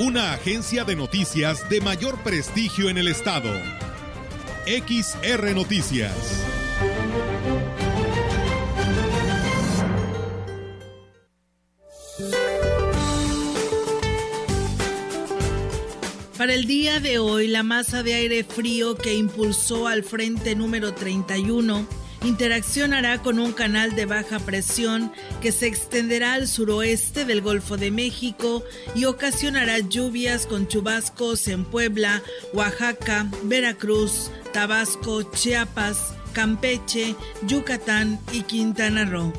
Una agencia de noticias de mayor prestigio en el estado. XR Noticias. Para el día de hoy, la masa de aire frío que impulsó al frente número 31 interaccionará con un canal de baja presión que se extenderá al suroeste del Golfo de México y ocasionará lluvias con chubascos en Puebla, Oaxaca, Veracruz, Tabasco, Chiapas, Campeche, Yucatán y Quintana Roo.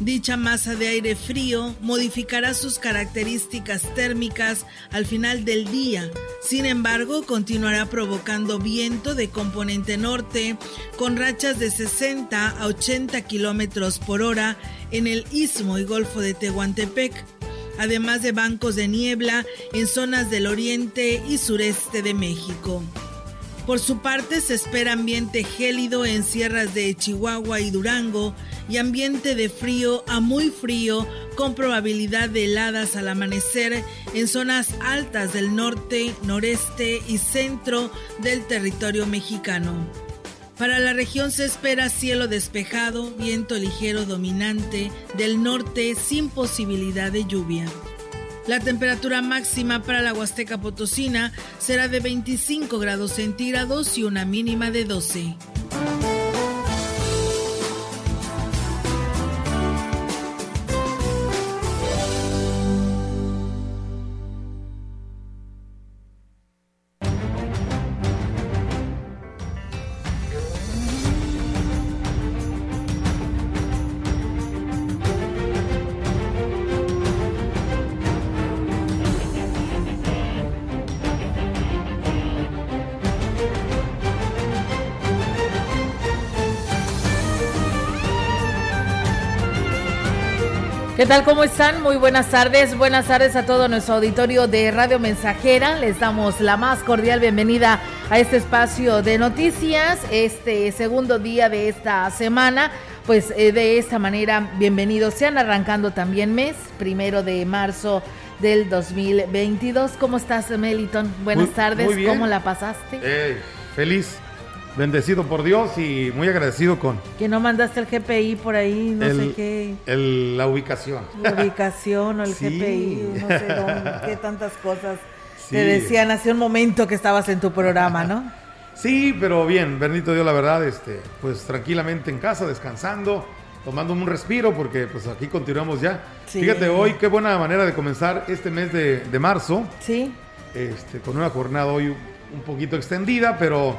Dicha masa de aire frío modificará sus características térmicas al final del día. Sin embargo, continuará provocando viento de componente norte con rachas de 60 a 80 kilómetros por hora en el istmo y golfo de Tehuantepec, además de bancos de niebla en zonas del oriente y sureste de México. Por su parte, se espera ambiente gélido en sierras de Chihuahua y Durango y ambiente de frío a muy frío con probabilidad de heladas al amanecer en zonas altas del norte, noreste y centro del territorio mexicano. Para la región se espera cielo despejado, viento ligero dominante del norte sin posibilidad de lluvia. La temperatura máxima para la Huasteca Potosina será de 25 grados centígrados y una mínima de 12. Tal? ¿Cómo están? Muy buenas tardes. Buenas tardes a todo nuestro auditorio de Radio Mensajera. Les damos la más cordial bienvenida a este espacio de noticias, este segundo día de esta semana. Pues eh, de esta manera, bienvenidos. Sean arrancando también mes, primero de marzo del 2022. ¿Cómo estás, Meliton? Buenas Muy- tardes. muy bien. ¿Cómo la pasaste? Eh, feliz, bendecido por Dios y muy agradecido con Que no mandaste el GPI por ahí, no sé qué. el- la ubicación. La ubicación o el Sí. GPI, no sé dónde, qué tantas cosas Sí. te decían hace un momento que estabas en tu programa, ¿no? Sí, pero bien, bendito Dios, la verdad, este, pues tranquilamente en casa, descansando, tomando un respiro, porque pues aquí continuamos ya. Sí. Fíjate, hoy qué buena manera de comenzar este mes de, de marzo, Sí. este, con una jornada hoy un poquito extendida, pero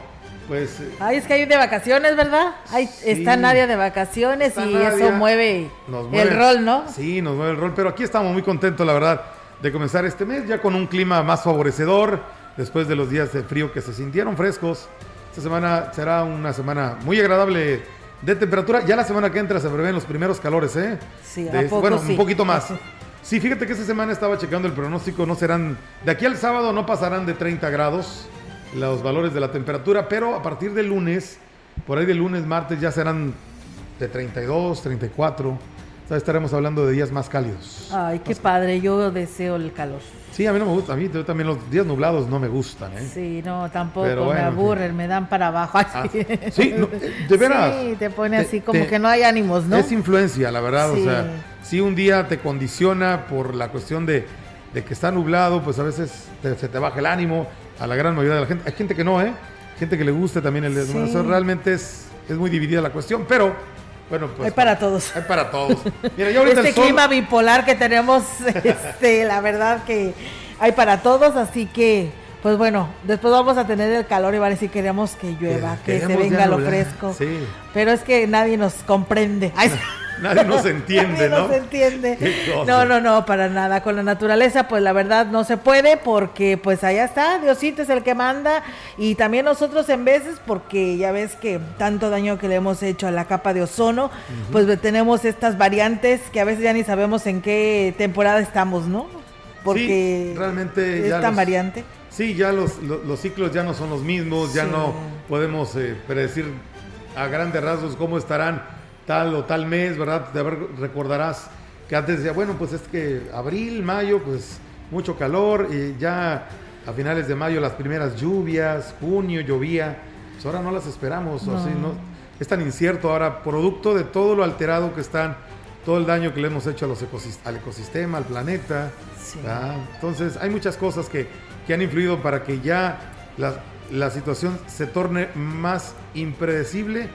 pues eh, Ay, es que hay de vacaciones, ¿verdad? Ay, Sí. está Nadia de vacaciones Está y Nadia. eso mueve, nos el mueve- rol, ¿no? Sí, nos mueve el rol, pero aquí estamos muy contentos, la verdad, de comenzar este mes ya con un clima más favorecedor, después de los días de frío que se sintieron frescos. Esta semana será una semana muy agradable de temperatura. Ya la semana que entra se prevén los primeros calores, ¿eh? Sí, De- ¿a poco bueno, sí? un poquito más. Sí, fíjate que esta semana estaba checando el pronóstico, no serán, de aquí al sábado no pasarán de 30 grados los valores de la temperatura, pero a partir del lunes, por ahí del lunes, martes ya serán de 32, 34. O sea, estaremos hablando de días más cálidos. Ay, qué padre, yo deseo el calor. Sí, a mí no me gusta, a mí yo también los días nublados no me gustan, ¿eh? Sí, no, tampoco Pero me bueno, aburren, me dan para abajo. Ah, sí, no, eh, de veras. Sí, te pone Te- así como te- que no hay ánimos, ¿no? Es influencia, la verdad. Sí. O sea, si un día te condiciona por la cuestión de, de que está nublado, pues a veces te- se te baja el ánimo a la gran mayoría de la gente. Hay gente que no, ¿eh? Gente que le gusta también el Sí. eso realmente es, es muy dividida la cuestión, pero bueno, pues. Hay para todos. Hay para todos. Mira, ahorita Este sol- clima bipolar que tenemos, este, la verdad que hay para todos, así que, pues bueno, después vamos a tener el calor y van a decir queremos que llueva, que, se venga lo fresco. Sí. Pero es que nadie nos comprende. Ay, nadie nos entiende, ¿no? Nos entiende. No, no, no, para nada. Con la naturaleza, pues la verdad no se puede porque pues allá está, Diosito es el que manda y también nosotros en veces porque ya ves que tanto daño que le hemos hecho a la capa de ozono, pues tenemos estas variantes que a veces ya ni sabemos en qué temporada estamos, ¿no? Porque realmente es tan variante. Sí, ya los, los, ciclos ya no son los mismos, ya no podemos eh, predecir a grandes rasgos cómo estarán tal o tal mes, ¿verdad? De recordarás que antes decía, bueno, pues es que abril, mayo, pues mucho calor, y ya a finales de mayo las primeras lluvias, junio llovía, pues ahora no las esperamos, no. ¿no? es tan incierto ahora, producto de todo lo alterado que están, todo el daño que le hemos hecho a los al ecosistema, al planeta. Entonces hay muchas cosas que que han influido para que ya la, la situación se torne más impredecible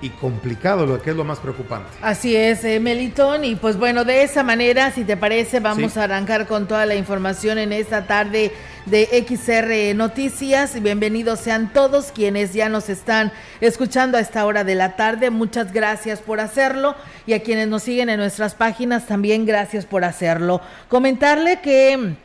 y complicado, lo que es lo más preocupante. Así es, eh, Melitón, y pues bueno, de esa manera, si te parece, vamos a arrancar con toda la información en esta tarde de XR Noticias. Bienvenidos sean todos quienes ya nos están escuchando a esta hora de la tarde. Muchas gracias por hacerlo y a quienes nos siguen en nuestras páginas también gracias por hacerlo. Comentarle que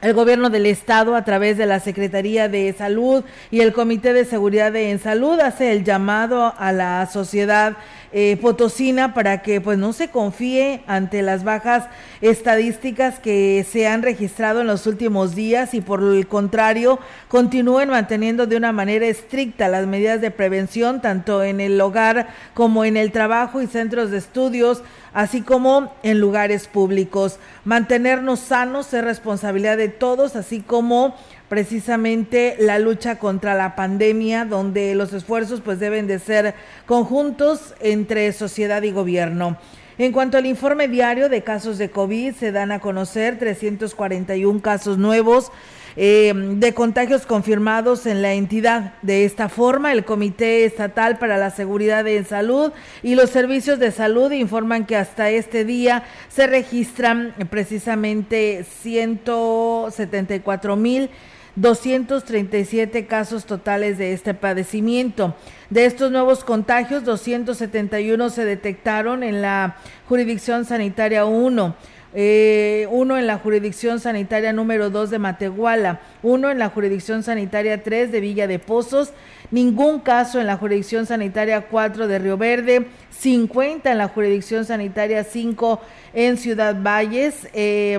el gobierno del estado a través de la Secretaría de Salud y el Comité de Seguridad en Salud hace el llamado a la sociedad eh, potosina para que pues no se confíe ante las bajas estadísticas que se han registrado en los últimos días y por el contrario continúen manteniendo de una manera estricta las medidas de prevención tanto en el hogar como en el trabajo y centros de estudios así como en lugares públicos. Mantenernos sanos es responsabilidad de todos, así como precisamente la lucha contra la pandemia, donde los esfuerzos pues deben de ser conjuntos entre sociedad y gobierno. En cuanto al informe diario de casos de COVID, se dan a conocer 341 casos nuevos eh, de contagios confirmados en la entidad. De esta forma, el Comité Estatal para la Seguridad en Salud y los servicios de salud informan que hasta este día se registran precisamente 174 mil 237 casos totales de este padecimiento. De estos nuevos contagios, 271 se detectaron en la jurisdicción sanitaria 1. Eh, uno en la jurisdicción sanitaria número 2 de Matehuala, uno en la jurisdicción sanitaria 3 de Villa de Pozos, ningún caso en la jurisdicción sanitaria 4 de Río Verde, 50 en la jurisdicción sanitaria 5 en Ciudad Valles. Eh,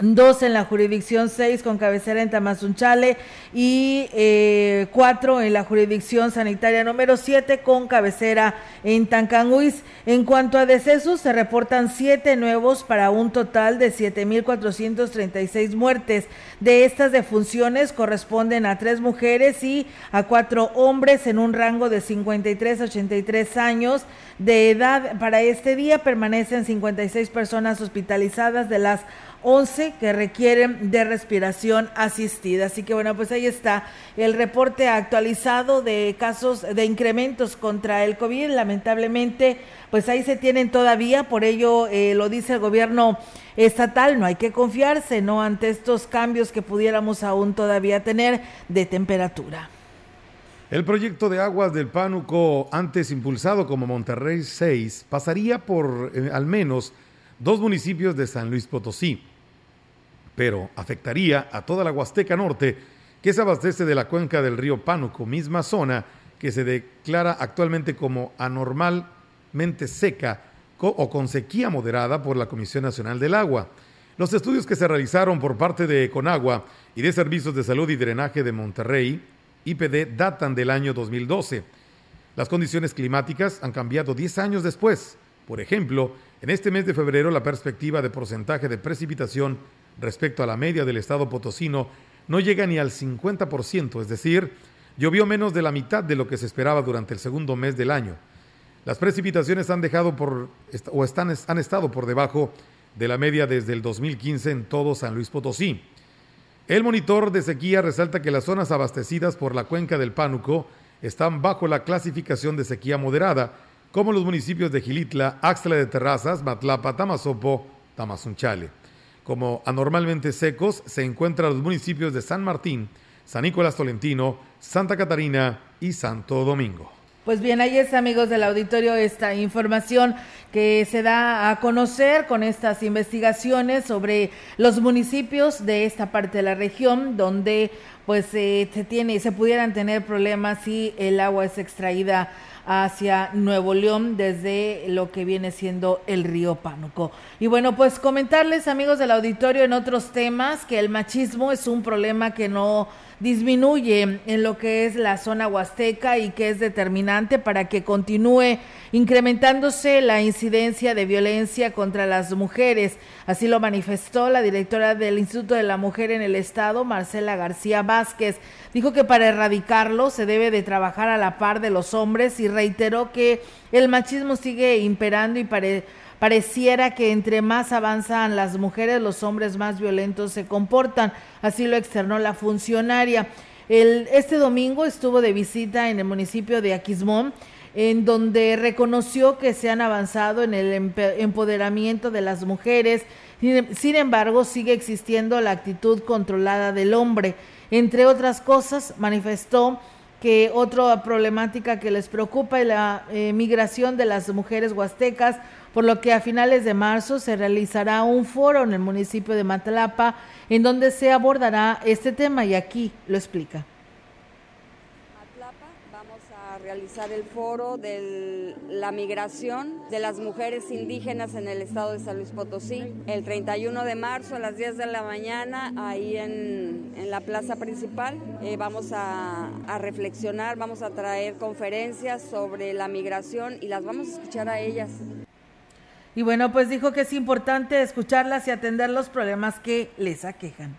dos en la jurisdicción 6 con cabecera en Tamazunchale y eh, cuatro en la jurisdicción sanitaria número 7 con cabecera en Tancanguis. En cuanto a decesos, se reportan siete nuevos para un total de 7.436 muertes. De estas defunciones corresponden a tres mujeres y a cuatro hombres en un rango de 53 a 83 años de edad. Para este día permanecen 56 personas hospitalizadas de las 11 que requieren de respiración asistida. Así que bueno, pues ahí está el reporte actualizado de casos de incrementos contra el COVID. Lamentablemente, pues ahí se tienen todavía, por ello eh, lo dice el gobierno estatal, no hay que confiarse, ¿no? Ante estos cambios que pudiéramos aún todavía tener de temperatura. El proyecto de aguas del Pánuco, antes impulsado como Monterrey 6, pasaría por eh, al menos dos municipios de San Luis Potosí pero afectaría a toda la Huasteca Norte, que se abastece de la cuenca del río Pánuco, misma zona que se declara actualmente como anormalmente seca o con sequía moderada por la Comisión Nacional del Agua. Los estudios que se realizaron por parte de Conagua y de Servicios de Salud y Drenaje de Monterrey, IPD, datan del año 2012. Las condiciones climáticas han cambiado 10 años después. Por ejemplo, en este mes de febrero la perspectiva de porcentaje de precipitación respecto a la media del estado potosino no llega ni al 50%, es decir, llovió menos de la mitad de lo que se esperaba durante el segundo mes del año. Las precipitaciones han dejado por o están, han estado por debajo de la media desde el 2015 en todo San Luis Potosí. El monitor de sequía resalta que las zonas abastecidas por la cuenca del Pánuco están bajo la clasificación de sequía moderada, como los municipios de Gilitla, Axtla de Terrazas, Matlapa, Tamazopo, Tamazunchale. Como anormalmente secos se encuentran los municipios de San Martín, San Nicolás Tolentino, Santa Catarina y Santo Domingo. Pues bien, ahí es amigos del auditorio esta información que se da a conocer con estas investigaciones sobre los municipios de esta parte de la región donde pues se tiene se pudieran tener problemas si el agua es extraída hacia Nuevo León desde lo que viene siendo el río Pánuco. Y bueno, pues comentarles amigos del auditorio en otros temas que el machismo es un problema que no disminuye en lo que es la zona huasteca y que es determinante para que continúe incrementándose la incidencia de violencia contra las mujeres. Así lo manifestó la directora del Instituto de la Mujer en el Estado, Marcela García Vázquez. Dijo que para erradicarlo se debe de trabajar a la par de los hombres y reiteró que el machismo sigue imperando y pareciera que entre más avanzan las mujeres, los hombres más violentos se comportan. Así lo externó la funcionaria. El, este domingo estuvo de visita en el municipio de Aquismón en donde reconoció que se han avanzado en el empoderamiento de las mujeres, sin embargo sigue existiendo la actitud controlada del hombre. Entre otras cosas, manifestó que otra problemática que les preocupa es la eh, migración de las mujeres huastecas, por lo que a finales de marzo se realizará un foro en el municipio de Matalapa en donde se abordará este tema y aquí lo explica. realizar el foro de la migración de las mujeres indígenas en el estado de San Luis Potosí. El 31 de marzo a las 10 de la mañana, ahí en, la plaza principal, eh, vamos a, a reflexionar, vamos a traer conferencias sobre la migración y las vamos a escuchar a ellas. Y bueno, pues dijo que es importante escucharlas y atender los problemas que les aquejan.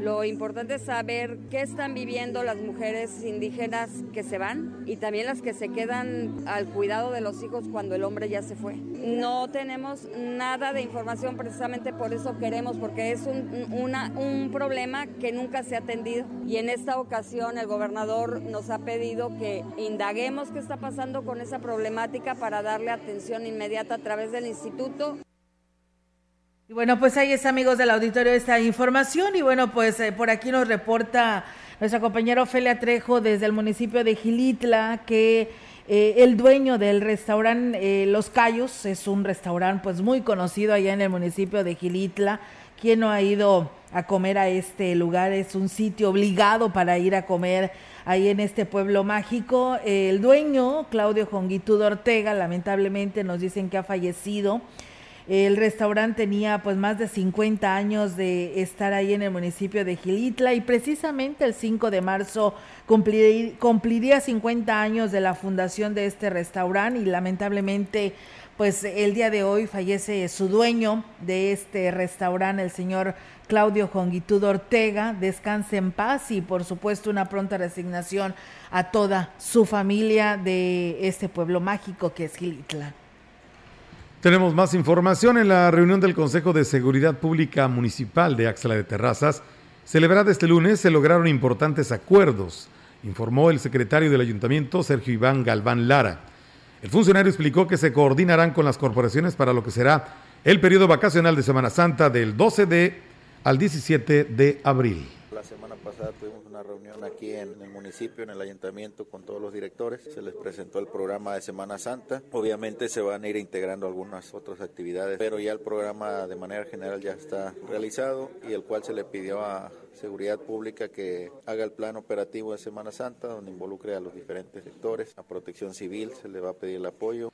Lo importante es saber qué están viviendo las mujeres indígenas que se van y también las que se quedan al cuidado de los hijos cuando el hombre ya se fue. No tenemos nada de información precisamente por eso queremos, porque es un, un problema que nunca se ha atendido. Y en esta ocasión el gobernador nos ha pedido que indaguemos qué está pasando con esa problemática para darle atención inmediata a través del instituto. Y bueno, pues ahí es amigos del auditorio esta información y bueno, pues eh, por aquí nos reporta nuestra compañera Ofelia Trejo desde el municipio de Gilitla que eh, el dueño del restaurante eh, Los Cayos es un restaurante pues muy conocido allá en el municipio de Gilitla. Quien no ha ido a comer a este lugar es un sitio obligado para ir a comer ahí en este pueblo mágico. el dueño, Claudio Jonguitudo Ortega, lamentablemente nos dicen que ha fallecido. El restaurante tenía pues más de 50 años de estar ahí en el municipio de Gilitla y precisamente el 5 de marzo cumpliría, 50 años de la fundación de este restaurante y lamentablemente pues el día de hoy fallece su dueño de este restaurante, el señor Claudio Jonguitudo Ortega. Descanse en paz y por supuesto una pronta resignación a toda su familia de este pueblo mágico que es Gilitla. Tenemos más información en la reunión del Consejo de Seguridad Pública Municipal de Axla de Terrazas. Celebrada este lunes, se lograron importantes acuerdos, informó el secretario del ayuntamiento, Sergio Iván Galván Lara. El funcionario explicó que se coordinarán con las corporaciones para lo que será el periodo vacacional de Semana Santa del 12 de al 17 de abril. La semana pasada tuvimos reunión aquí en el municipio, en el ayuntamiento, con todos los directores. Se les presentó el programa de Semana Santa. Obviamente se van a ir integrando algunas otras actividades, pero ya el programa de manera general ya está realizado y el cual se le pidió a Seguridad Pública que haga el plan operativo de Semana Santa, donde involucre a los diferentes sectores. A Protección Civil se le va a pedir el apoyo.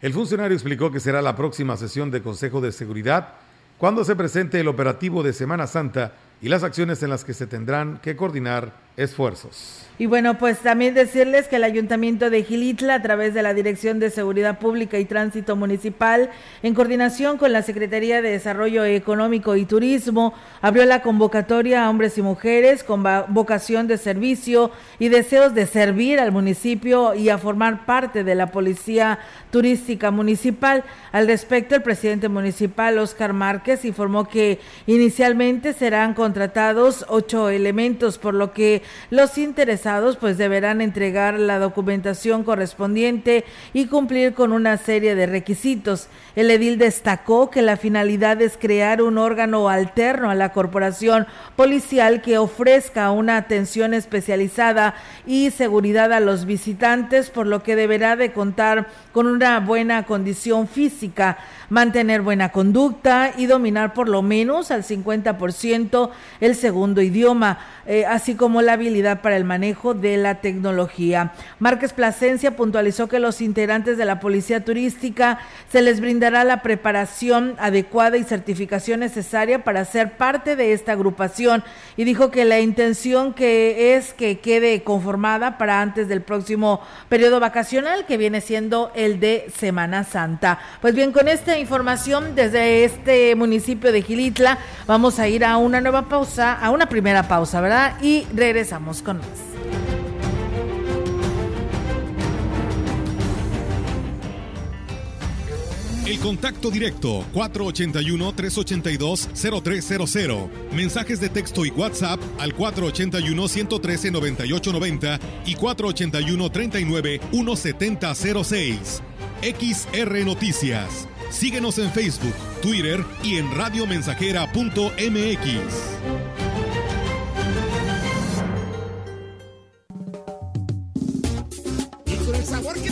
El funcionario explicó que será la próxima sesión de Consejo de Seguridad cuando se presente el operativo de Semana Santa y las acciones en las que se tendrán que coordinar esfuerzos. Y bueno, pues también decirles que el Ayuntamiento de Gilitla, a través de la Dirección de Seguridad Pública y Tránsito Municipal, en coordinación con la Secretaría de Desarrollo Económico y Turismo, abrió la convocatoria a hombres y mujeres con vocación de servicio y deseos de servir al municipio y a formar parte de la Policía Turística Municipal. Al respecto, el presidente municipal, Oscar Márquez, informó que inicialmente serán contratados ocho elementos, por lo que los interesados pues deberán entregar la documentación correspondiente y cumplir con una serie de requisitos. El edil destacó que la finalidad es crear un órgano alterno a la corporación policial que ofrezca una atención especializada y seguridad a los visitantes, por lo que deberá de contar con una buena condición física, mantener buena conducta y dominar por lo menos al 50% el segundo idioma, eh, así como la habilidad para el manejo de la tecnología. Márquez Plasencia puntualizó que los integrantes de la Policía Turística se les brindará la preparación adecuada y certificación necesaria para ser parte de esta agrupación y dijo que la intención que es que quede conformada para antes del próximo periodo vacacional que viene siendo el de Semana Santa. Pues bien, con esta información desde este municipio de Gilitla vamos a ir a una nueva pausa, a una primera pausa, ¿verdad? Y regresamos con más. El contacto directo 481-382-0300. Mensajes de texto y WhatsApp al 481-113-9890 y 481-39-1706. XR Noticias. Síguenos en Facebook, Twitter y en radiomensajera.mx.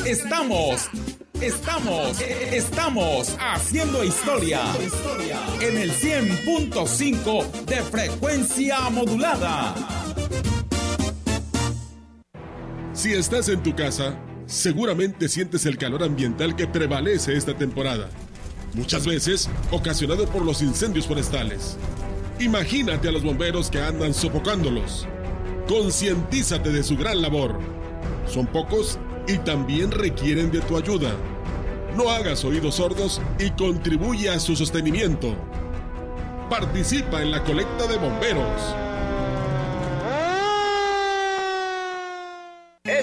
Estamos, estamos, estamos haciendo historia en el 100.5 de frecuencia modulada. Si estás en tu casa, seguramente sientes el calor ambiental que prevalece esta temporada, muchas veces ocasionado por los incendios forestales. Imagínate a los bomberos que andan sofocándolos. Concientízate de su gran labor. Son pocos y también requieren de tu ayuda. No hagas oídos sordos y contribuye a su sostenimiento. Participa en la colecta de bomberos.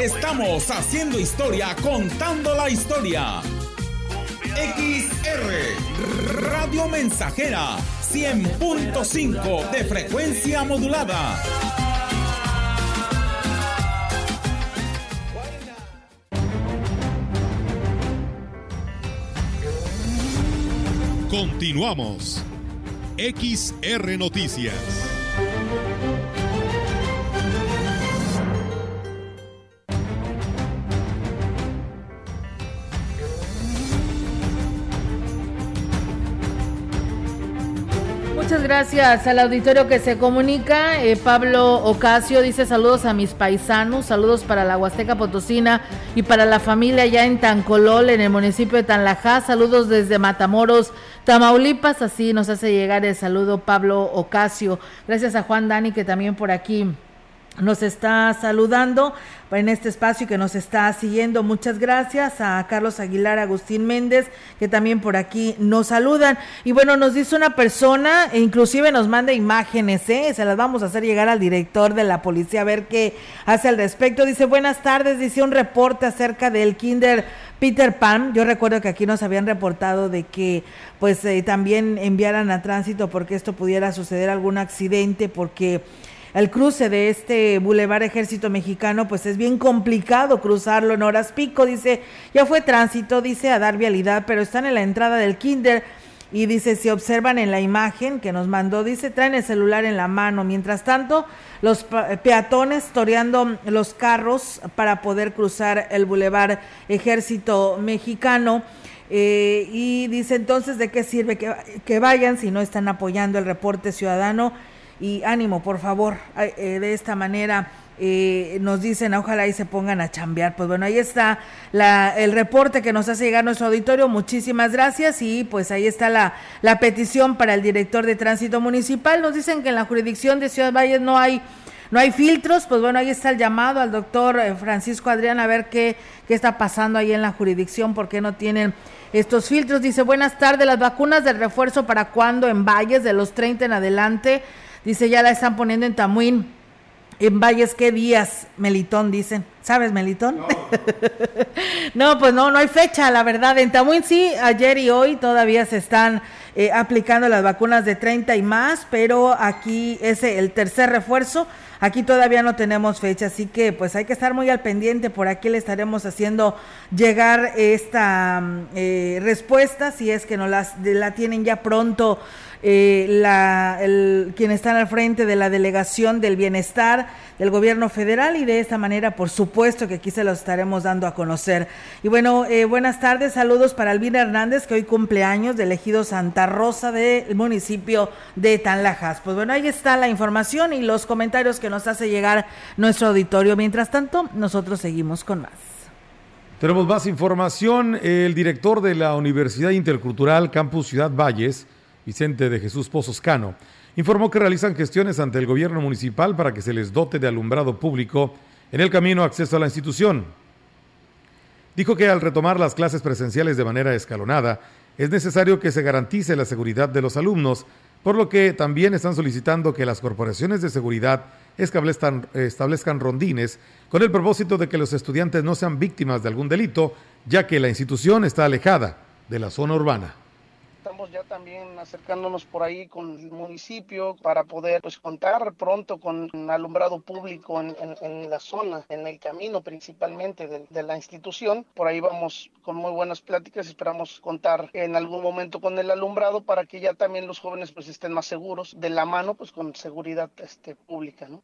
Estamos haciendo historia, contando la historia. XR Radio Mensajera 100.5 de frecuencia modulada. Continuamos. XR Noticias. Gracias al auditorio que se comunica. Eh, Pablo Ocasio dice saludos a mis paisanos, saludos para la Huasteca Potosina y para la familia allá en Tancolol, en el municipio de Tanlajá. Saludos desde Matamoros, Tamaulipas. Así nos hace llegar el saludo Pablo Ocasio. Gracias a Juan Dani que también por aquí nos está saludando en este espacio que nos está siguiendo. Muchas gracias a Carlos Aguilar, Agustín Méndez, que también por aquí nos saludan. Y bueno, nos dice una persona, e inclusive nos manda imágenes, ¿eh? se las vamos a hacer llegar al director de la policía a ver qué hace al respecto. Dice, buenas tardes, dice un reporte acerca del kinder Peter Pan. Yo recuerdo que aquí nos habían reportado de que pues eh, también enviaran a tránsito porque esto pudiera suceder algún accidente, porque el cruce de este Boulevard Ejército Mexicano, pues es bien complicado cruzarlo en horas pico, dice, ya fue tránsito, dice, a dar vialidad, pero están en la entrada del kinder y dice, si observan en la imagen que nos mandó, dice, traen el celular en la mano. Mientras tanto, los peatones toreando los carros para poder cruzar el Boulevard Ejército Mexicano. Eh, y dice entonces, ¿de qué sirve que, que vayan si no están apoyando el reporte ciudadano? Y ánimo, por favor, eh, de esta manera eh, nos dicen, ojalá y se pongan a chambear. Pues bueno, ahí está la, el reporte que nos hace llegar nuestro auditorio. Muchísimas gracias. Y pues ahí está la, la petición para el director de tránsito municipal. Nos dicen que en la jurisdicción de Ciudad Valles no hay no hay filtros, pues bueno, ahí está el llamado al doctor eh, Francisco Adrián a ver qué, qué está pasando ahí en la jurisdicción, por qué no tienen estos filtros. Dice, buenas tardes, las vacunas de refuerzo para cuando en Valles de los 30 en adelante. Dice, ya la están poniendo en Tamuín. En Valles, ¿qué días? Melitón, dicen. ¿Sabes, Melitón? No. pues no, no hay fecha, la verdad. En Tamuín sí, ayer y hoy todavía se están eh, aplicando las vacunas de 30 y más, pero aquí es el tercer refuerzo. Aquí todavía no tenemos fecha, así que pues hay que estar muy al pendiente. Por aquí le estaremos haciendo llegar esta mm, eh, respuesta, si es que no las, la tienen ya pronto eh, quienes están al frente de la delegación del bienestar del gobierno federal y de esta manera, por supuesto, que aquí se los estaremos dando a conocer. Y bueno, eh, buenas tardes, saludos para Albina Hernández, que hoy cumpleaños del ejido Santa Rosa del municipio de Tanlajas. Pues bueno, ahí está la información y los comentarios que nos hace llegar nuestro auditorio. Mientras tanto, nosotros seguimos con más. Tenemos más información. El director de la Universidad Intercultural Campus Ciudad Valles, Vicente de Jesús Pozos Cano, informó que realizan gestiones ante el gobierno municipal para que se les dote de alumbrado público en el camino acceso a la institución. Dijo que al retomar las clases presenciales de manera escalonada, es necesario que se garantice la seguridad de los alumnos, por lo que también están solicitando que las corporaciones de seguridad establezcan, establezcan rondines con el propósito de que los estudiantes no sean víctimas de algún delito, ya que la institución está alejada de la zona urbana ya también acercándonos por ahí con el municipio para poder pues contar pronto con un alumbrado público en, en, la zona, en el camino principalmente de, de, la institución. Por ahí vamos con muy buenas pláticas, esperamos contar en algún momento con el alumbrado para que ya también los jóvenes pues estén más seguros de la mano pues con seguridad este, pública, ¿no?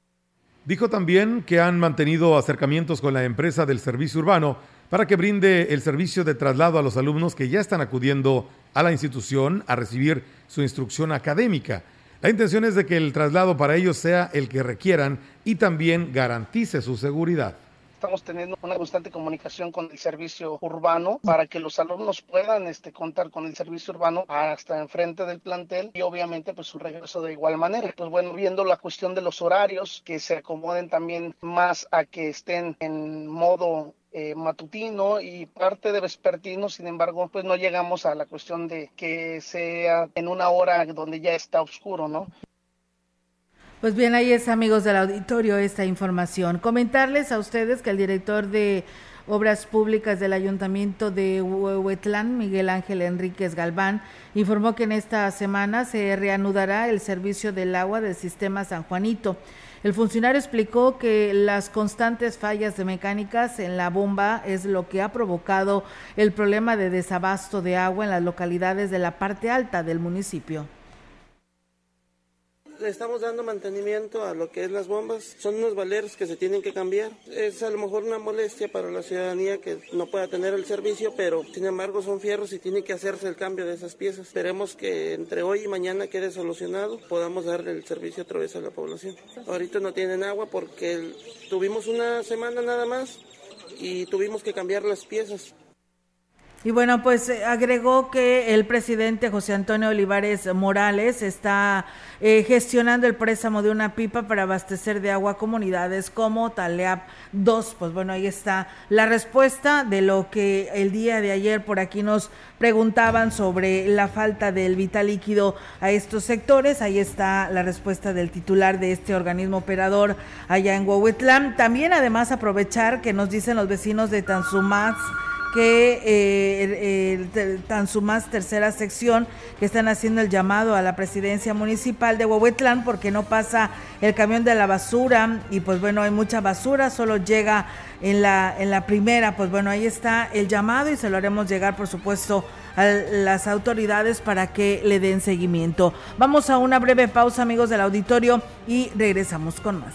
Dijo también que han mantenido acercamientos con la empresa del servicio urbano para que brinde el servicio de traslado a los alumnos que ya están acudiendo a la institución a recibir su instrucción académica. La intención es de que el traslado para ellos sea el que requieran y también garantice su seguridad estamos teniendo una constante comunicación con el servicio urbano para que los alumnos puedan este, contar con el servicio urbano hasta enfrente del plantel y obviamente pues su regreso de igual manera. Pues bueno, viendo la cuestión de los horarios, que se acomoden también más a que estén en modo eh, matutino y parte de vespertino, sin embargo, pues no llegamos a la cuestión de que sea en una hora donde ya está oscuro, ¿no? Pues bien, ahí es, amigos del auditorio, esta información. Comentarles a ustedes que el director de Obras Públicas del Ayuntamiento de Huehuetlán, Miguel Ángel Enríquez Galván, informó que en esta semana se reanudará el servicio del agua del sistema San Juanito. El funcionario explicó que las constantes fallas de mecánicas en la bomba es lo que ha provocado el problema de desabasto de agua en las localidades de la parte alta del municipio estamos dando mantenimiento a lo que es las bombas. Son unos valeros que se tienen que cambiar. Es a lo mejor una molestia para la ciudadanía que no pueda tener el servicio, pero sin embargo son fierros y tiene que hacerse el cambio de esas piezas. Esperemos que entre hoy y mañana quede solucionado, podamos darle el servicio otra vez a la población. Ahorita no tienen agua porque tuvimos una semana nada más y tuvimos que cambiar las piezas. Y bueno, pues eh, agregó que el presidente José Antonio Olivares Morales está eh, gestionando el préstamo de una pipa para abastecer de agua comunidades como Taleap 2. Pues bueno, ahí está la respuesta de lo que el día de ayer por aquí nos preguntaban sobre la falta del vital líquido a estos sectores. Ahí está la respuesta del titular de este organismo operador allá en Huehuetlán. También además aprovechar que nos dicen los vecinos de Tanzumaz que eh, Tanzumás tercera sección que están haciendo el llamado a la presidencia municipal de Huehuetlán porque no pasa el camión de la basura y pues bueno hay mucha basura solo llega en la en la primera. Pues bueno ahí está el llamado y se lo haremos llegar por supuesto a las autoridades para que le den seguimiento. Vamos a una breve pausa amigos del auditorio y regresamos con más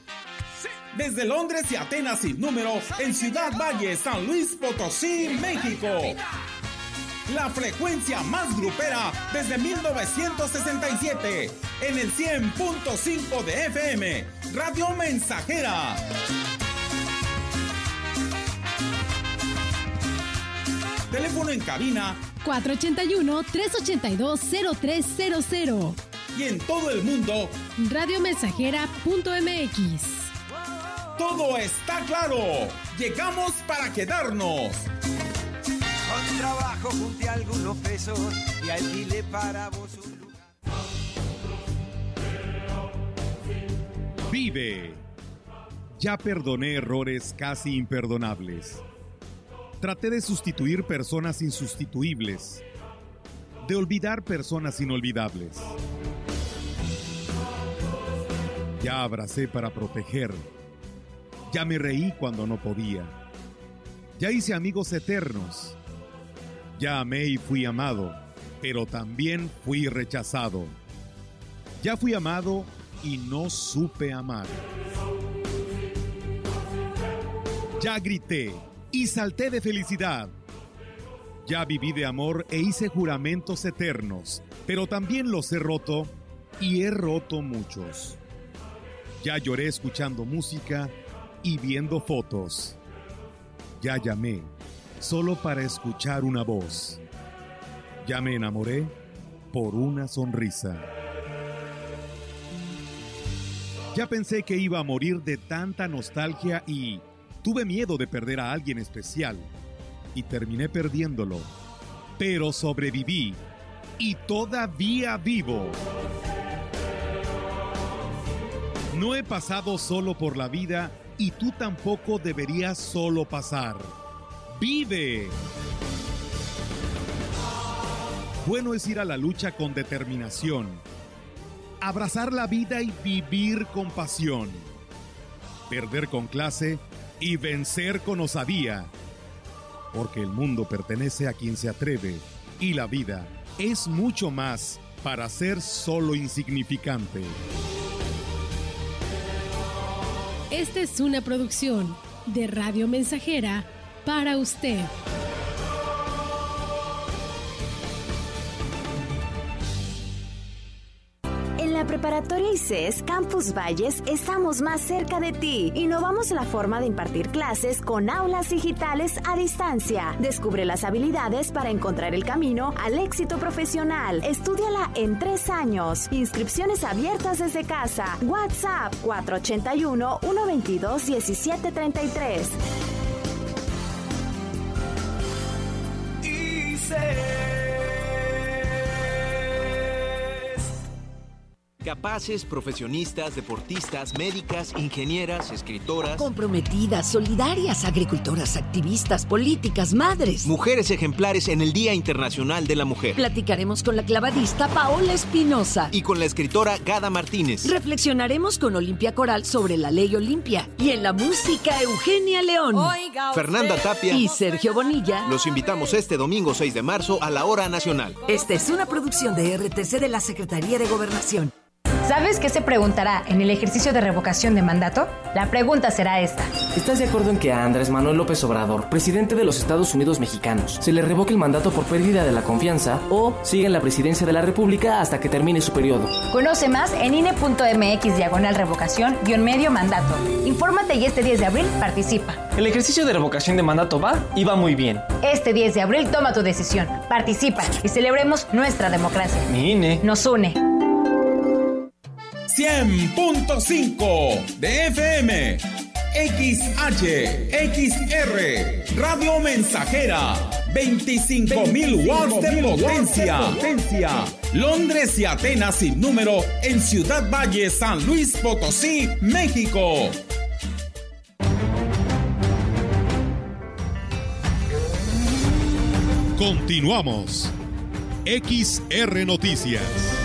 Desde Londres y Atenas sin número, en Ciudad Valle, San Luis Potosí, México. La frecuencia más grupera desde 1967, en el 100.5 de FM, Radio Mensajera. Teléfono en cabina 481-382-0300. Y en todo el mundo, radiomensajera.mx. Todo está claro. Llegamos para quedarnos. Con trabajo junté algunos pesos y alquilé para vos un lugar. Vive. Ya perdoné errores casi imperdonables. Traté de sustituir personas insustituibles. De olvidar personas inolvidables. Ya abracé para proteger. Ya me reí cuando no podía. Ya hice amigos eternos. Ya amé y fui amado, pero también fui rechazado. Ya fui amado y no supe amar. Ya grité y salté de felicidad. Ya viví de amor e hice juramentos eternos, pero también los he roto y he roto muchos. Ya lloré escuchando música y viendo fotos. Ya llamé solo para escuchar una voz. Ya me enamoré por una sonrisa. Ya pensé que iba a morir de tanta nostalgia y tuve miedo de perder a alguien especial y terminé perdiéndolo. Pero sobreviví y todavía vivo. No he pasado solo por la vida y tú tampoco deberías solo pasar. ¡Vive! Bueno es ir a la lucha con determinación, abrazar la vida y vivir con pasión, perder con clase y vencer con osadía, porque el mundo pertenece a quien se atreve y la vida es mucho más para ser solo insignificante. Esta es una producción de Radio Mensajera para usted. Preparatoria ICES Campus Valles estamos más cerca de ti. Innovamos la forma de impartir clases con aulas digitales a distancia. Descubre las habilidades para encontrar el camino al éxito profesional. Estúdiala en tres años. Inscripciones abiertas desde casa. WhatsApp 481 122 1733. Capaces, profesionistas, deportistas, médicas, ingenieras, escritoras. Comprometidas, solidarias, agricultoras, activistas, políticas, madres. Mujeres ejemplares en el Día Internacional de la Mujer. Platicaremos con la clavadista Paola Espinosa. Y con la escritora Gada Martínez. Reflexionaremos con Olimpia Coral sobre la ley Olimpia. Y en la música, Eugenia León. Fernanda Tapia. Y Sergio Bonilla. Los invitamos este domingo 6 de marzo a la hora nacional. Esta es una producción de RTC de la Secretaría de Gobernación. ¿Sabes qué se preguntará en el ejercicio de revocación de mandato? La pregunta será esta. ¿Estás de acuerdo en que a Andrés Manuel López Obrador, presidente de los Estados Unidos mexicanos, se le revoque el mandato por pérdida de la confianza o siga en la presidencia de la República hasta que termine su periodo? Conoce más en INE.mx diagonal revocación guion medio mandato. Infórmate y este 10 de abril participa. El ejercicio de revocación de mandato va y va muy bien. Este 10 de abril toma tu decisión, participa y celebremos nuestra democracia. Mi INE nos une. 100.5 de FM. XH, XR, Radio Mensajera, 25 mil watts de potencia. potencia. Londres y Atenas sin número en Ciudad Valle, San Luis Potosí, México. Continuamos. XR Noticias.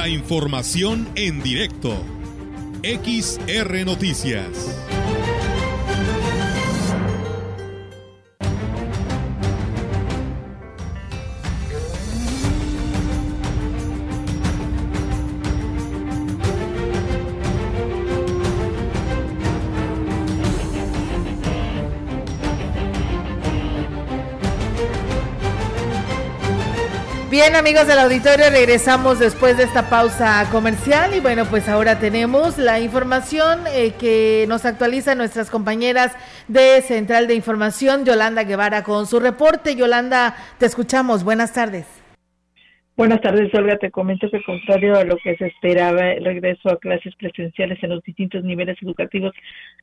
La información en directo. XR Noticias. Bien, amigos del auditorio, regresamos después de esta pausa comercial y bueno, pues ahora tenemos la información eh, que nos actualizan nuestras compañeras de Central de Información, Yolanda Guevara, con su reporte. Yolanda, te escuchamos. Buenas tardes. Buenas tardes, Olga. Te comento que contrario a lo que se esperaba, el regreso a clases presenciales en los distintos niveles educativos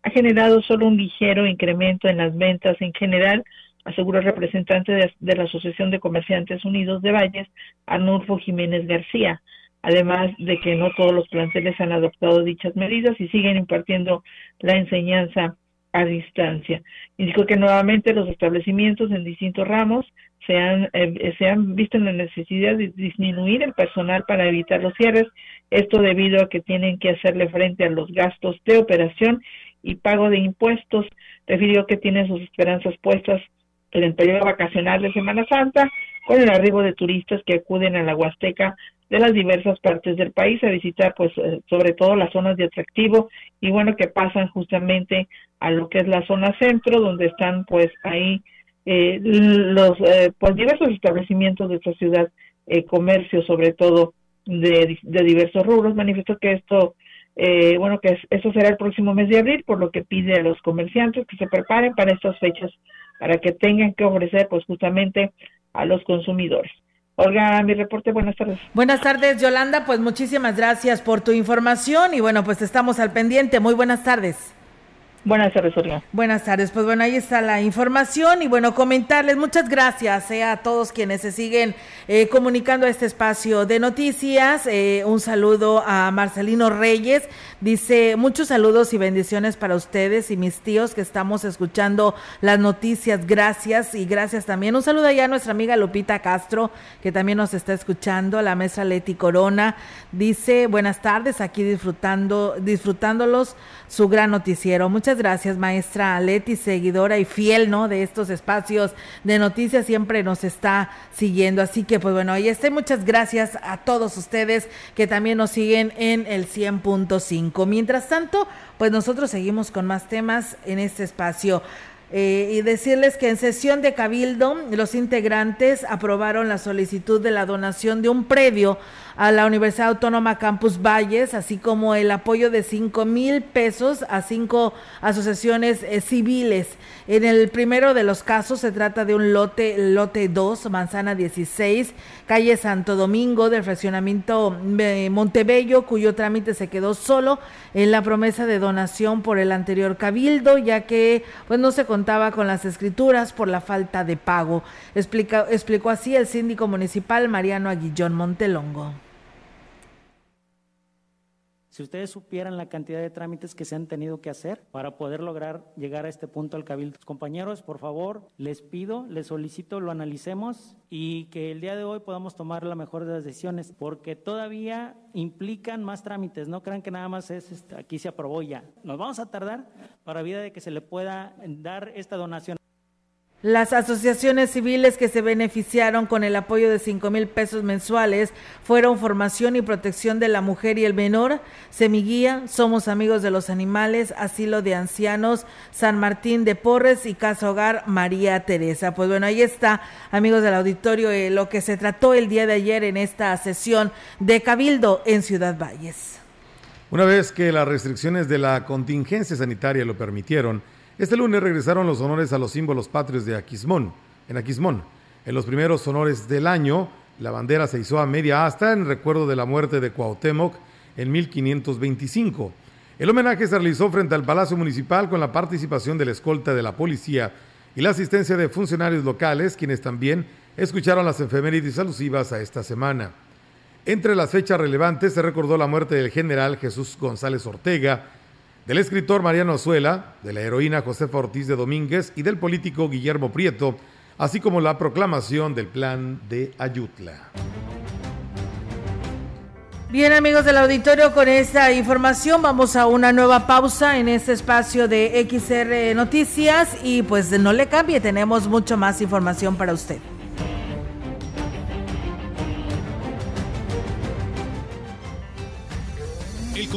ha generado solo un ligero incremento en las ventas en general aseguró el representante de, la Asociación de Comerciantes Unidos de Valles, Arnulfo Jiménez García. Además de que no todos los planteles han adoptado dichas medidas y siguen impartiendo la enseñanza a distancia. Indicó que nuevamente los establecimientos en distintos ramos se han, eh, se han visto en la necesidad de disminuir el personal para evitar los cierres, esto debido a que tienen que hacerle frente a los gastos de operación y pago de impuestos. Refirió que tienen sus esperanzas puestas en el periodo vacacional de Semana Santa, con el arribo de turistas que acuden a la Huasteca de las diversas partes del país a visitar, pues, eh, sobre todo las zonas de atractivo y bueno, que pasan justamente a lo que es la zona centro, donde están, pues, ahí eh, los, eh, pues, diversos establecimientos de esta ciudad, eh, comercio, sobre todo de, de diversos rubros. Manifestó que esto eh, bueno, que eso será el próximo mes de abril, por lo que pide a los comerciantes que se preparen para estas fechas para que tengan que ofrecer pues justamente a los consumidores. Olga, mi reporte, buenas tardes. Buenas tardes, Yolanda, pues muchísimas gracias por tu información y bueno, pues estamos al pendiente. Muy buenas tardes. Buenas tardes, Olga. Buenas tardes, pues bueno, ahí está la información y bueno, comentarles muchas gracias eh, a todos quienes se siguen eh, comunicando a este espacio de noticias. Eh, un saludo a Marcelino Reyes, dice muchos saludos y bendiciones para ustedes y mis tíos que estamos escuchando las noticias. Gracias y gracias también. Un saludo allá a nuestra amiga Lupita Castro, que también nos está escuchando, la maestra Leti Corona, dice buenas tardes, aquí disfrutando, disfrutándolos su gran noticiero. Muchas gracias, maestra Leti, seguidora y fiel, ¿no? De estos espacios de noticias, siempre nos está siguiendo. Así que, pues bueno, ahí está. Muchas gracias a todos ustedes que también nos siguen en el 100.5. Mientras tanto, pues nosotros seguimos con más temas en este espacio. Eh, y decirles que en sesión de Cabildo los integrantes aprobaron la solicitud de la donación de un predio a la Universidad Autónoma Campus Valles, así como el apoyo de cinco mil pesos a cinco asociaciones eh, civiles. En el primero de los casos se trata de un lote, lote 2, manzana 16, calle Santo Domingo del fraccionamiento eh, Montebello, cuyo trámite se quedó solo en la promesa de donación por el anterior cabildo, ya que pues no se contaba con las escrituras por la falta de pago. Explica, explicó así el síndico municipal Mariano Aguillón Montelongo. Si ustedes supieran la cantidad de trámites que se han tenido que hacer para poder lograr llegar a este punto al cabildo. Compañeros, por favor, les pido, les solicito, lo analicemos y que el día de hoy podamos tomar la mejor de las decisiones, porque todavía implican más trámites. No crean que nada más es este, aquí se aprobó ya. Nos vamos a tardar para vida de que se le pueda dar esta donación. Las asociaciones civiles que se beneficiaron con el apoyo de 5 mil pesos mensuales fueron Formación y Protección de la Mujer y el Menor, Semiguía, Somos Amigos de los Animales, Asilo de Ancianos, San Martín de Porres y Casa Hogar María Teresa. Pues bueno, ahí está, amigos del auditorio, eh, lo que se trató el día de ayer en esta sesión de Cabildo en Ciudad Valles. Una vez que las restricciones de la contingencia sanitaria lo permitieron, este lunes regresaron los honores a los símbolos patrios de Aquismón, en Aquismón. En los primeros honores del año, La bandera se hizo a media asta en recuerdo de la muerte de Cuauhtémoc en 1525. El homenaje se realizó frente al Palacio Municipal con la participación de la escolta de la policía y la asistencia de funcionarios locales, quienes también escucharon las efemérides alusivas a esta semana. Entre las fechas relevantes se recordó la muerte del general Jesús González Ortega, del escritor Mariano Azuela, de la heroína Josefa Ortiz de Domínguez y del político Guillermo Prieto, así como la proclamación del plan de Ayutla. Bien amigos del auditorio, con esta información vamos a una nueva pausa en este espacio de XR Noticias y pues no le cambie, tenemos mucho más información para usted.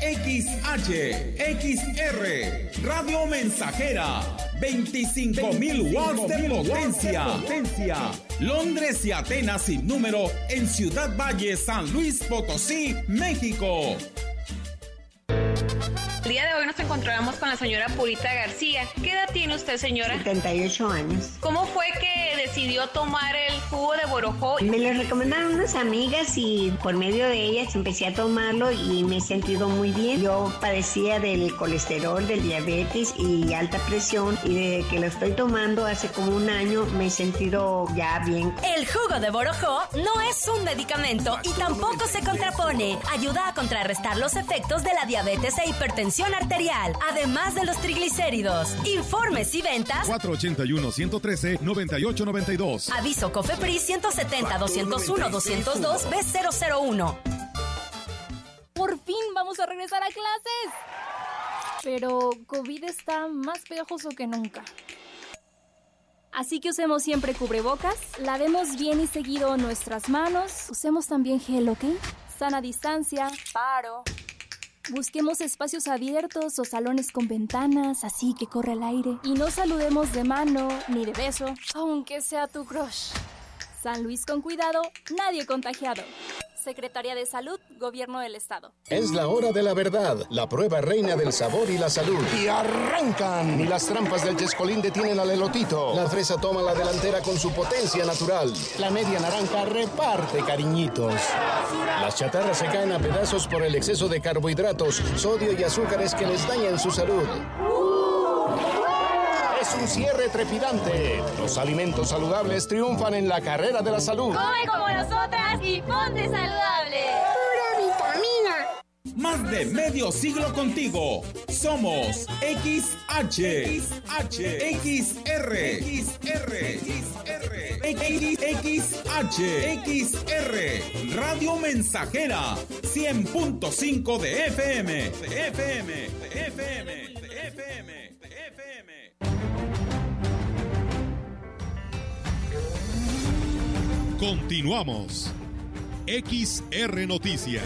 XH, XR, Radio Mensajera, 25.000 watts de potencia. potencia. Londres y Atenas sin número en Ciudad Valle, San Luis Potosí, México. El día de hoy nos encontramos con la señora Purita García. ¿Qué edad tiene usted, señora? 78 años. ¿Cómo fue que decidió tomar el jugo de borojó? Me lo recomendaron unas amigas y por medio de ellas empecé a tomarlo y me he sentido muy bien. Yo padecía del colesterol, del diabetes y alta presión y desde que lo estoy tomando hace como un año me he sentido ya bien. El jugo de borojó no es un medicamento y tampoco se contrapone. Ayuda a contrarrestar los efectos de la diabetes e hipertensión arterial, además de los triglicéridos. Informes y ventas 481-113-9892. Aviso COFEPRIS 170-201-202 B001. Por fin vamos a regresar a clases. Pero COVID está más pegajoso que nunca. Así que usemos siempre cubrebocas, lavemos bien y seguido nuestras manos, usemos también gel, ¿ok? Sana distancia, paro. Busquemos espacios abiertos o salones con ventanas, así que corre el aire. Y no saludemos de mano ni de beso, aunque sea tu crush. San Luis con cuidado, nadie contagiado. Secretaría de Salud, Gobierno del Estado. Es la hora de la verdad, la prueba reina del sabor y la salud. Y arrancan. Ni las trampas del Chescolín detienen al elotito. La fresa toma la delantera con su potencia natural. La media naranja reparte cariñitos. Las chatarras se caen a pedazos por el exceso de carbohidratos, sodio y azúcares que les dañan su salud. Es un cierre trepidante. Los alimentos saludables triunfan en la carrera de la salud. Come como nosotras y ponte saludable. Pura vitamina. Más de medio siglo contigo. Somos XH, XH, XR, XR, XR, XH, XR, Radio Mensajera, 100.5 de FM, de FM, de FM, de FM, Continuamos. XR Noticias.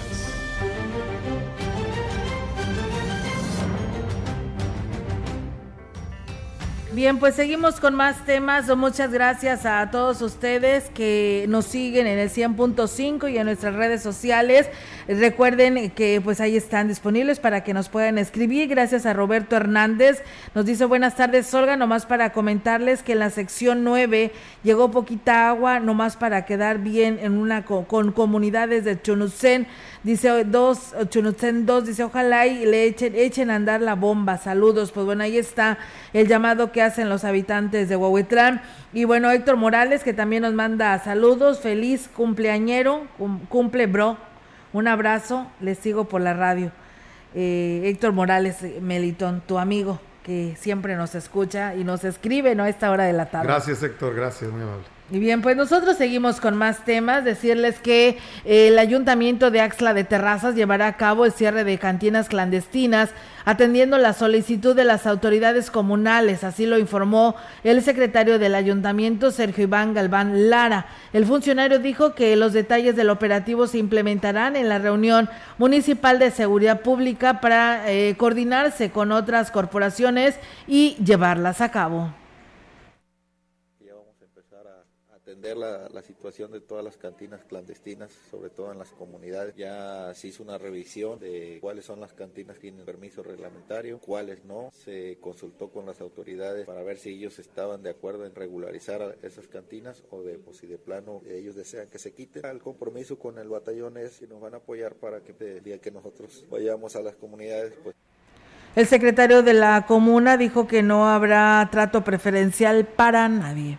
Bien, pues seguimos con más temas. Muchas gracias a todos ustedes que nos siguen en el 100.5 y en nuestras redes sociales. Recuerden que pues ahí están disponibles para que nos puedan escribir. Gracias a Roberto Hernández. Nos dice buenas tardes, Olga, nomás para comentarles que en la sección 9 llegó poquita agua, nomás para quedar bien en una con, con comunidades de Chunucén. Dice dos, Chunucén 2, dice ojalá y le echen, echen a andar la bomba. Saludos. Pues bueno, ahí está el llamado que hacen los habitantes de Huehuetlán. Y bueno, Héctor Morales, que también nos manda saludos. Feliz cumpleañero, cum- cumple bro. Un abrazo, les sigo por la radio. Eh, Héctor Morales, eh, Melitón, tu amigo, que siempre nos escucha y nos escribe ¿no? a esta hora de la tarde. Gracias, Héctor, gracias, muy amable. Y bien, pues nosotros seguimos con más temas. Decirles que eh, el Ayuntamiento de Axla de Terrazas llevará a cabo el cierre de cantinas clandestinas atendiendo la solicitud de las autoridades comunales, así lo informó el secretario del ayuntamiento, Sergio Iván Galván Lara. El funcionario dijo que los detalles del operativo se implementarán en la reunión municipal de seguridad pública para eh, coordinarse con otras corporaciones y llevarlas a cabo. La, situación de todas las cantinas clandestinas, sobre todo en las comunidades. Ya se hizo una revisión de cuáles son las cantinas que tienen permiso reglamentario, cuáles no. Se consultó con las autoridades para ver si ellos estaban de acuerdo en regularizar esas cantinas o de, si de plano ellos desean que se quiten. El compromiso con el batallón es que nos van a apoyar para que el día que nosotros vayamos a las comunidades, pues el secretario de la comuna dijo que no habrá trato preferencial para nadie.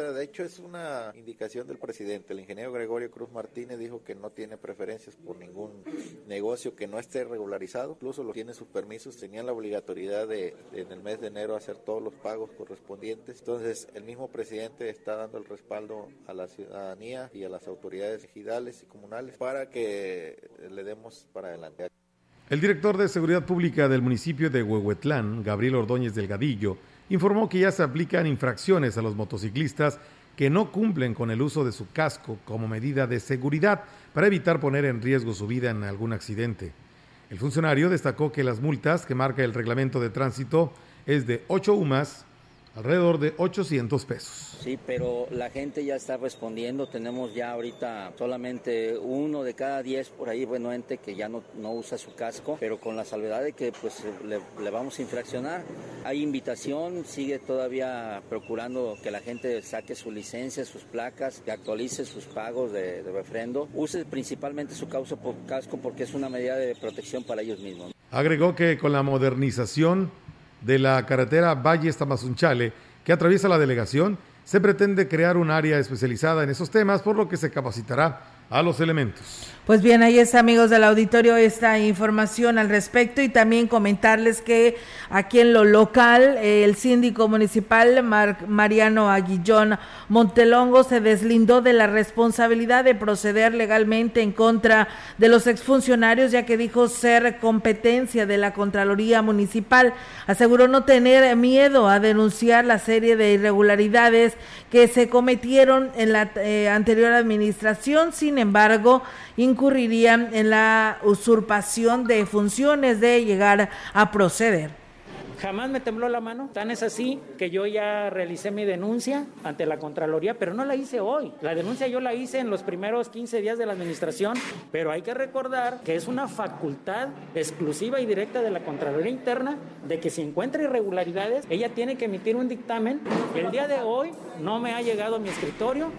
De hecho, es una indicación del presidente. El ingeniero Gregorio Cruz Martínez dijo que no tiene preferencias por ningún negocio que no esté regularizado. Incluso lo tiene sus permisos. Tenían la obligatoriedad de, en el mes de enero, hacer todos los pagos correspondientes. Entonces, el mismo presidente está dando el respaldo a la ciudadanía y a las autoridades ejidales y comunales para que le demos para adelante. El director de Seguridad Pública del municipio de Huehuetlán, Gabriel Ordóñez Delgadillo, informó que ya se aplican infracciones a los motociclistas que no cumplen con el uso de su casco como medida de seguridad para evitar poner en riesgo su vida en algún accidente. El funcionario destacó que las multas que marca el reglamento de tránsito es de 8 UMAS, alrededor de 800 pesos. Sí, pero la gente ya está respondiendo. Tenemos ya ahorita solamente uno de cada diez por ahí, bueno, gente que ya no, no usa su casco, pero con la salvedad de que pues le, le, vamos a infraccionar. Hay invitación, sigue todavía procurando que la gente saque su licencia, sus placas, que actualice sus pagos de, de refrendo. Use principalmente su causa por casco porque es una medida de protección para ellos mismos. Agregó que con la modernización de la carretera Valle-Tamazunchale que atraviesa la delegación, se pretende crear un área especializada en esos temas, por lo que se capacitará a los elementos. Pues bien, ahí es amigos del auditorio esta información al respecto y también comentarles que aquí en lo local el síndico municipal Mariano Aguillón Montelongo se deslindó de la responsabilidad de proceder legalmente en contra de los exfuncionarios ya que dijo ser competencia de la Contraloría Municipal. Aseguró no tener miedo a denunciar la serie de irregularidades que se cometieron en la eh, anterior administración. Sin embargo, incurrirían en la usurpación de funciones de llegar a proceder. Jamás me tembló la mano. Tan es así que yo ya realicé mi denuncia ante la Contraloría, pero no la hice hoy. La denuncia yo la hice en los primeros 15 días de la administración, pero hay que recordar que es una facultad exclusiva y directa de la Contraloría Interna de que si encuentra irregularidades, ella tiene que emitir un dictamen. El día de hoy no me ha llegado a mi escritorio.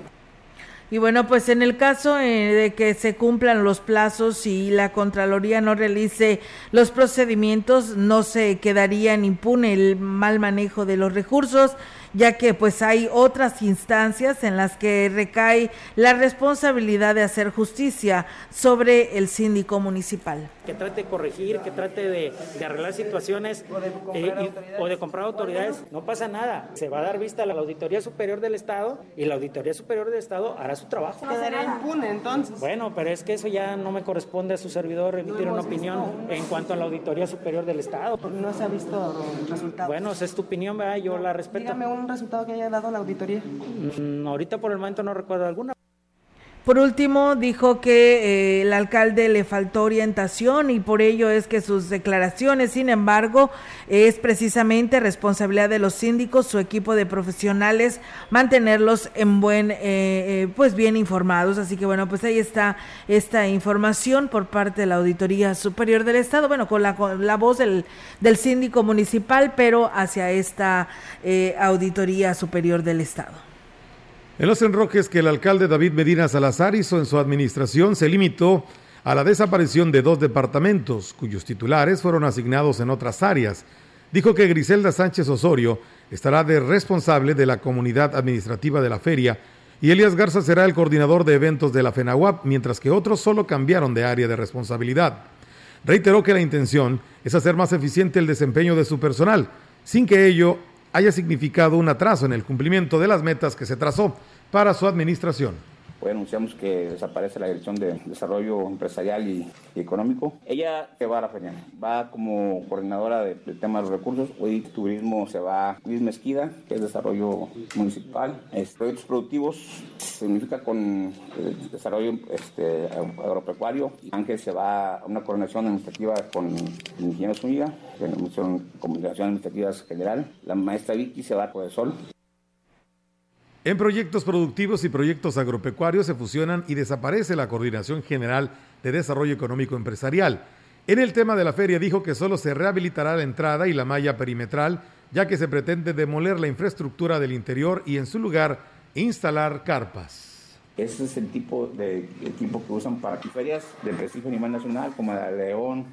Y bueno, pues en el caso eh, de que se cumplan los plazos y la Contraloría no realice los procedimientos, no se quedaría en impune el mal manejo de los recursos ya que pues hay otras instancias en las que recae la responsabilidad de hacer justicia sobre el síndico municipal. Que trate de corregir, que trate de, arreglar situaciones eh, o de, comprar autoridades, no pasa nada. Se va a dar vista a la Auditoría Superior del Estado y la Auditoría Superior del Estado hará su trabajo. Quedaría impune entonces. Bueno, pero es que eso ya no me corresponde a su servidor emitir una opinión en cuanto a la Auditoría Superior del Estado. No se ha visto resultados. Bueno, esa es tu opinión, ¿verdad? yo la respeto. Dígame un resultado que haya dado la auditoría? Mm, ahorita por el momento no recuerdo alguna. Por último, dijo que eh, el alcalde le faltó orientación y por ello es que sus declaraciones, sin embargo, es precisamente responsabilidad de los síndicos, su equipo de profesionales, mantenerlos en buen, eh, eh, pues bien informados. Así que bueno, pues ahí está esta información por parte de la Auditoría Superior del Estado, bueno, con la, con la voz del, del, síndico municipal, pero hacia esta Auditoría Superior del Estado. En los enroques que el alcalde David Medina Salazar hizo en su administración se limitó a la desaparición de dos departamentos, cuyos titulares fueron asignados en otras áreas. Dijo que Griselda Sánchez Osorio estará de responsable de la comunidad administrativa de la feria y Elias Garza será el coordinador de eventos de la FENAWAP, mientras que otros solo cambiaron de área de responsabilidad. Reiteró que la intención es hacer más eficiente el desempeño de su personal, sin que ello haya significado un atraso en el cumplimiento de las metas que se trazó para su administración. Hoy anunciamos que desaparece la Dirección de Desarrollo Empresarial y, Económico. Ella se va a la feria, va como coordinadora del tema de los recursos. Hoy turismo se va Luis Mezquida, que es Desarrollo Municipal. proyectos productivos significa con el desarrollo este, agropecuario. Ángel se va a una coordinación administrativa con el ingeniero Zúñiga, en la Comisión Comunicación Administrativa General. La maestra Vicky se va a Sol. En proyectos productivos y proyectos agropecuarios se fusionan y desaparece la Coordinación General de Desarrollo Económico Empresarial. En el tema de la feria dijo que solo se rehabilitará la entrada y la malla perimetral, ya que se pretende demoler la infraestructura del interior y en su lugar instalar carpas. Ese es el tipo de equipo que usan para ferias de prestigio a nivel nacional, como la de León,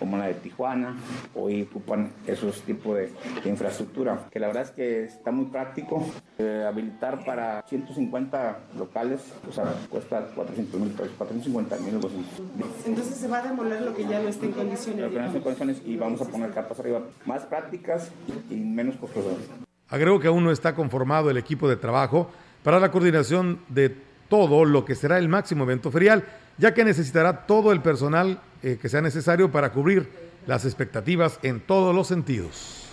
como la de Tijuana. Hoy ocupan esos tipos de, infraestructura, que la verdad es que está muy práctico. Eh, habilitar para 150 locales, o sea, cuesta 400 mil pesos, 450 mil Entonces se va a demoler lo que ya no esté en condiciones. Lo que no esté en condiciones y vamos a poner capas arriba más prácticas y menos costosas. Agrego que aún no está conformado el equipo de trabajo para la coordinación de todo lo que será el máximo evento ferial, ya que necesitará todo el personal eh, que sea necesario para cubrir las expectativas en todos los sentidos.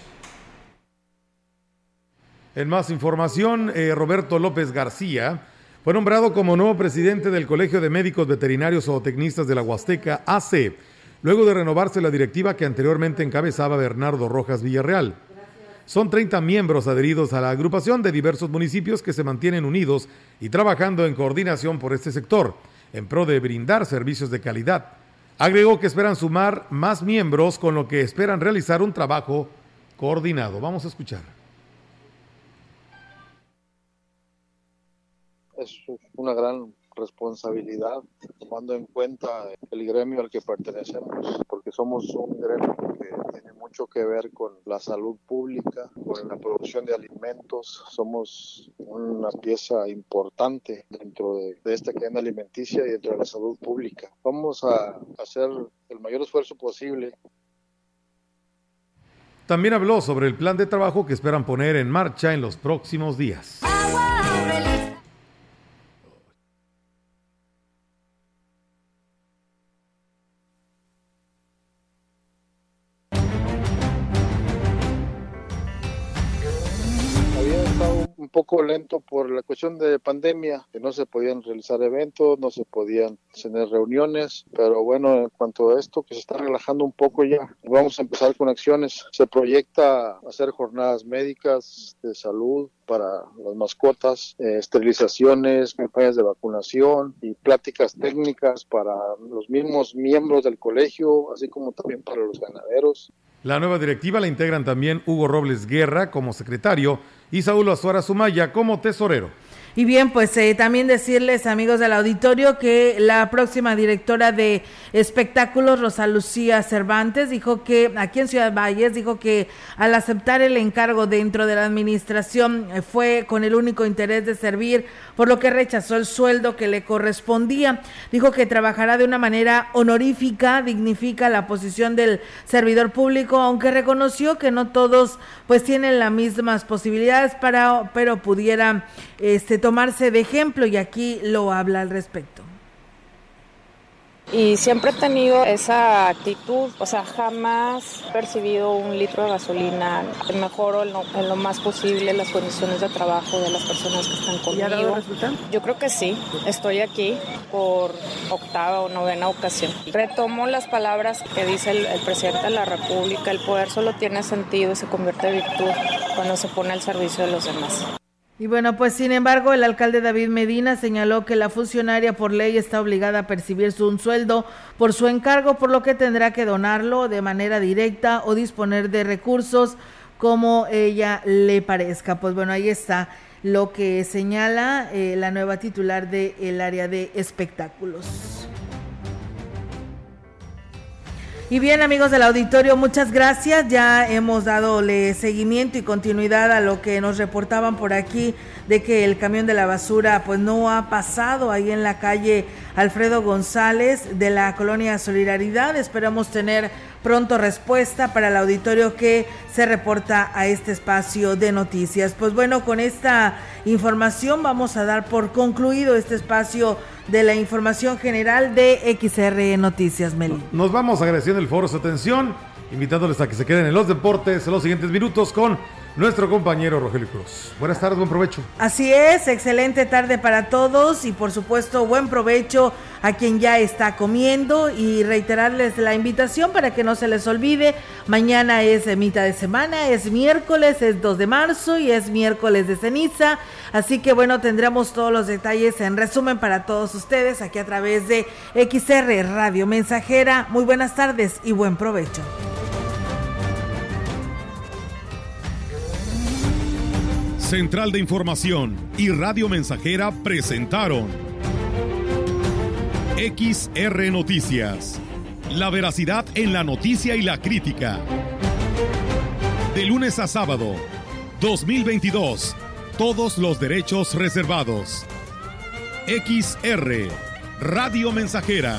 En más información, eh, Roberto López García fue nombrado como nuevo presidente del Colegio de Médicos Veterinarios o Tecnistas de la Huasteca, AC, luego de renovarse la directiva que anteriormente encabezaba Bernardo Rojas Villarreal. Son 30 miembros adheridos a la agrupación de diversos municipios que se mantienen unidos y trabajando en coordinación por este sector, en pro de brindar servicios de calidad. Agregó que esperan sumar más miembros con lo que esperan realizar un trabajo coordinado. Vamos a escuchar. Es una gran responsabilidad, tomando en cuenta el gremio al que pertenecemos, porque somos un gremio que tiene mucho que ver con la salud pública, con la producción de alimentos. Somos una pieza importante dentro de, esta cadena alimenticia y dentro de la salud pública. Vamos a hacer el mayor esfuerzo posible también habló sobre el plan de trabajo que esperan poner en marcha en los próximos días. Lento por la cuestión de pandemia, que no se podían realizar eventos, no se podían tener reuniones, pero bueno, en cuanto a esto que se está relajando un poco ya, vamos a empezar con acciones. Se proyecta hacer jornadas médicas de salud para las mascotas, eh, esterilizaciones, campañas de vacunación y pláticas técnicas para los mismos miembros del colegio, así como también para los ganaderos. La nueva directiva la integran también Hugo Robles Guerra como secretario y Saúl Azuara Sumaya como tesorero. Y bien, pues eh, también decirles, amigos del auditorio, que la próxima directora de espectáculos, Rosa Lucía Cervantes, dijo que aquí en Ciudad Valles, dijo que al aceptar el encargo dentro de la administración eh, fue con el único interés de servir, por lo que rechazó el sueldo que le correspondía. Dijo que trabajará de una manera honorífica, dignifica la posición del servidor público, aunque reconoció que no todos pues tienen las mismas posibilidades para, pero pudiera este tomarse de ejemplo y aquí lo habla al respecto. Y siempre he tenido esa actitud, o sea, jamás he percibido un litro de gasolina. Mejoro en lo, en lo más posible las condiciones de trabajo de las personas que están conmigo. Yo creo que sí. Estoy aquí por octava o novena ocasión. Retomo las palabras que dice el, el presidente de la República. El poder solo tiene sentido y se convierte en virtud cuando se pone al servicio de los demás. Y bueno, pues sin embargo, el alcalde David Medina señaló que la funcionaria por ley está obligada a percibir su, un sueldo por su encargo, por lo que tendrá que donarlo de manera directa o disponer de recursos como ella le parezca. Pues bueno, ahí está lo que señala eh, la nueva titular del área de espectáculos. Y bien, amigos del auditorio, muchas gracias. Ya hemos dado seguimiento y continuidad a lo que nos reportaban por aquí de que el camión de la basura pues no ha pasado ahí en la calle Alfredo González de la colonia Solidaridad. Esperamos tener pronto respuesta para el auditorio que se reporta a este espacio de noticias. Pues bueno, con esta información vamos a dar por concluido este espacio de la información general de XR Noticias, Meli. Nos vamos agradeciendo el foro su atención, invitándoles a que se queden en los deportes en los siguientes minutos con nuestro compañero Rogelio Cruz. Buenas tardes, buen provecho. Así es, excelente tarde para todos y por supuesto buen provecho a quien ya está comiendo y reiterarles la invitación para que no se les olvide, mañana es mitad de semana, es miércoles, es 2 de marzo y es miércoles de ceniza, así que bueno, tendremos todos los detalles en resumen para todos ustedes aquí a través de XR Radio Mensajera. Muy buenas tardes y buen provecho. Central de Información y Radio Mensajera presentaron XR Noticias. La veracidad en la noticia y la crítica. De lunes a sábado, 2022. Todos los derechos reservados. XR, Radio Mensajera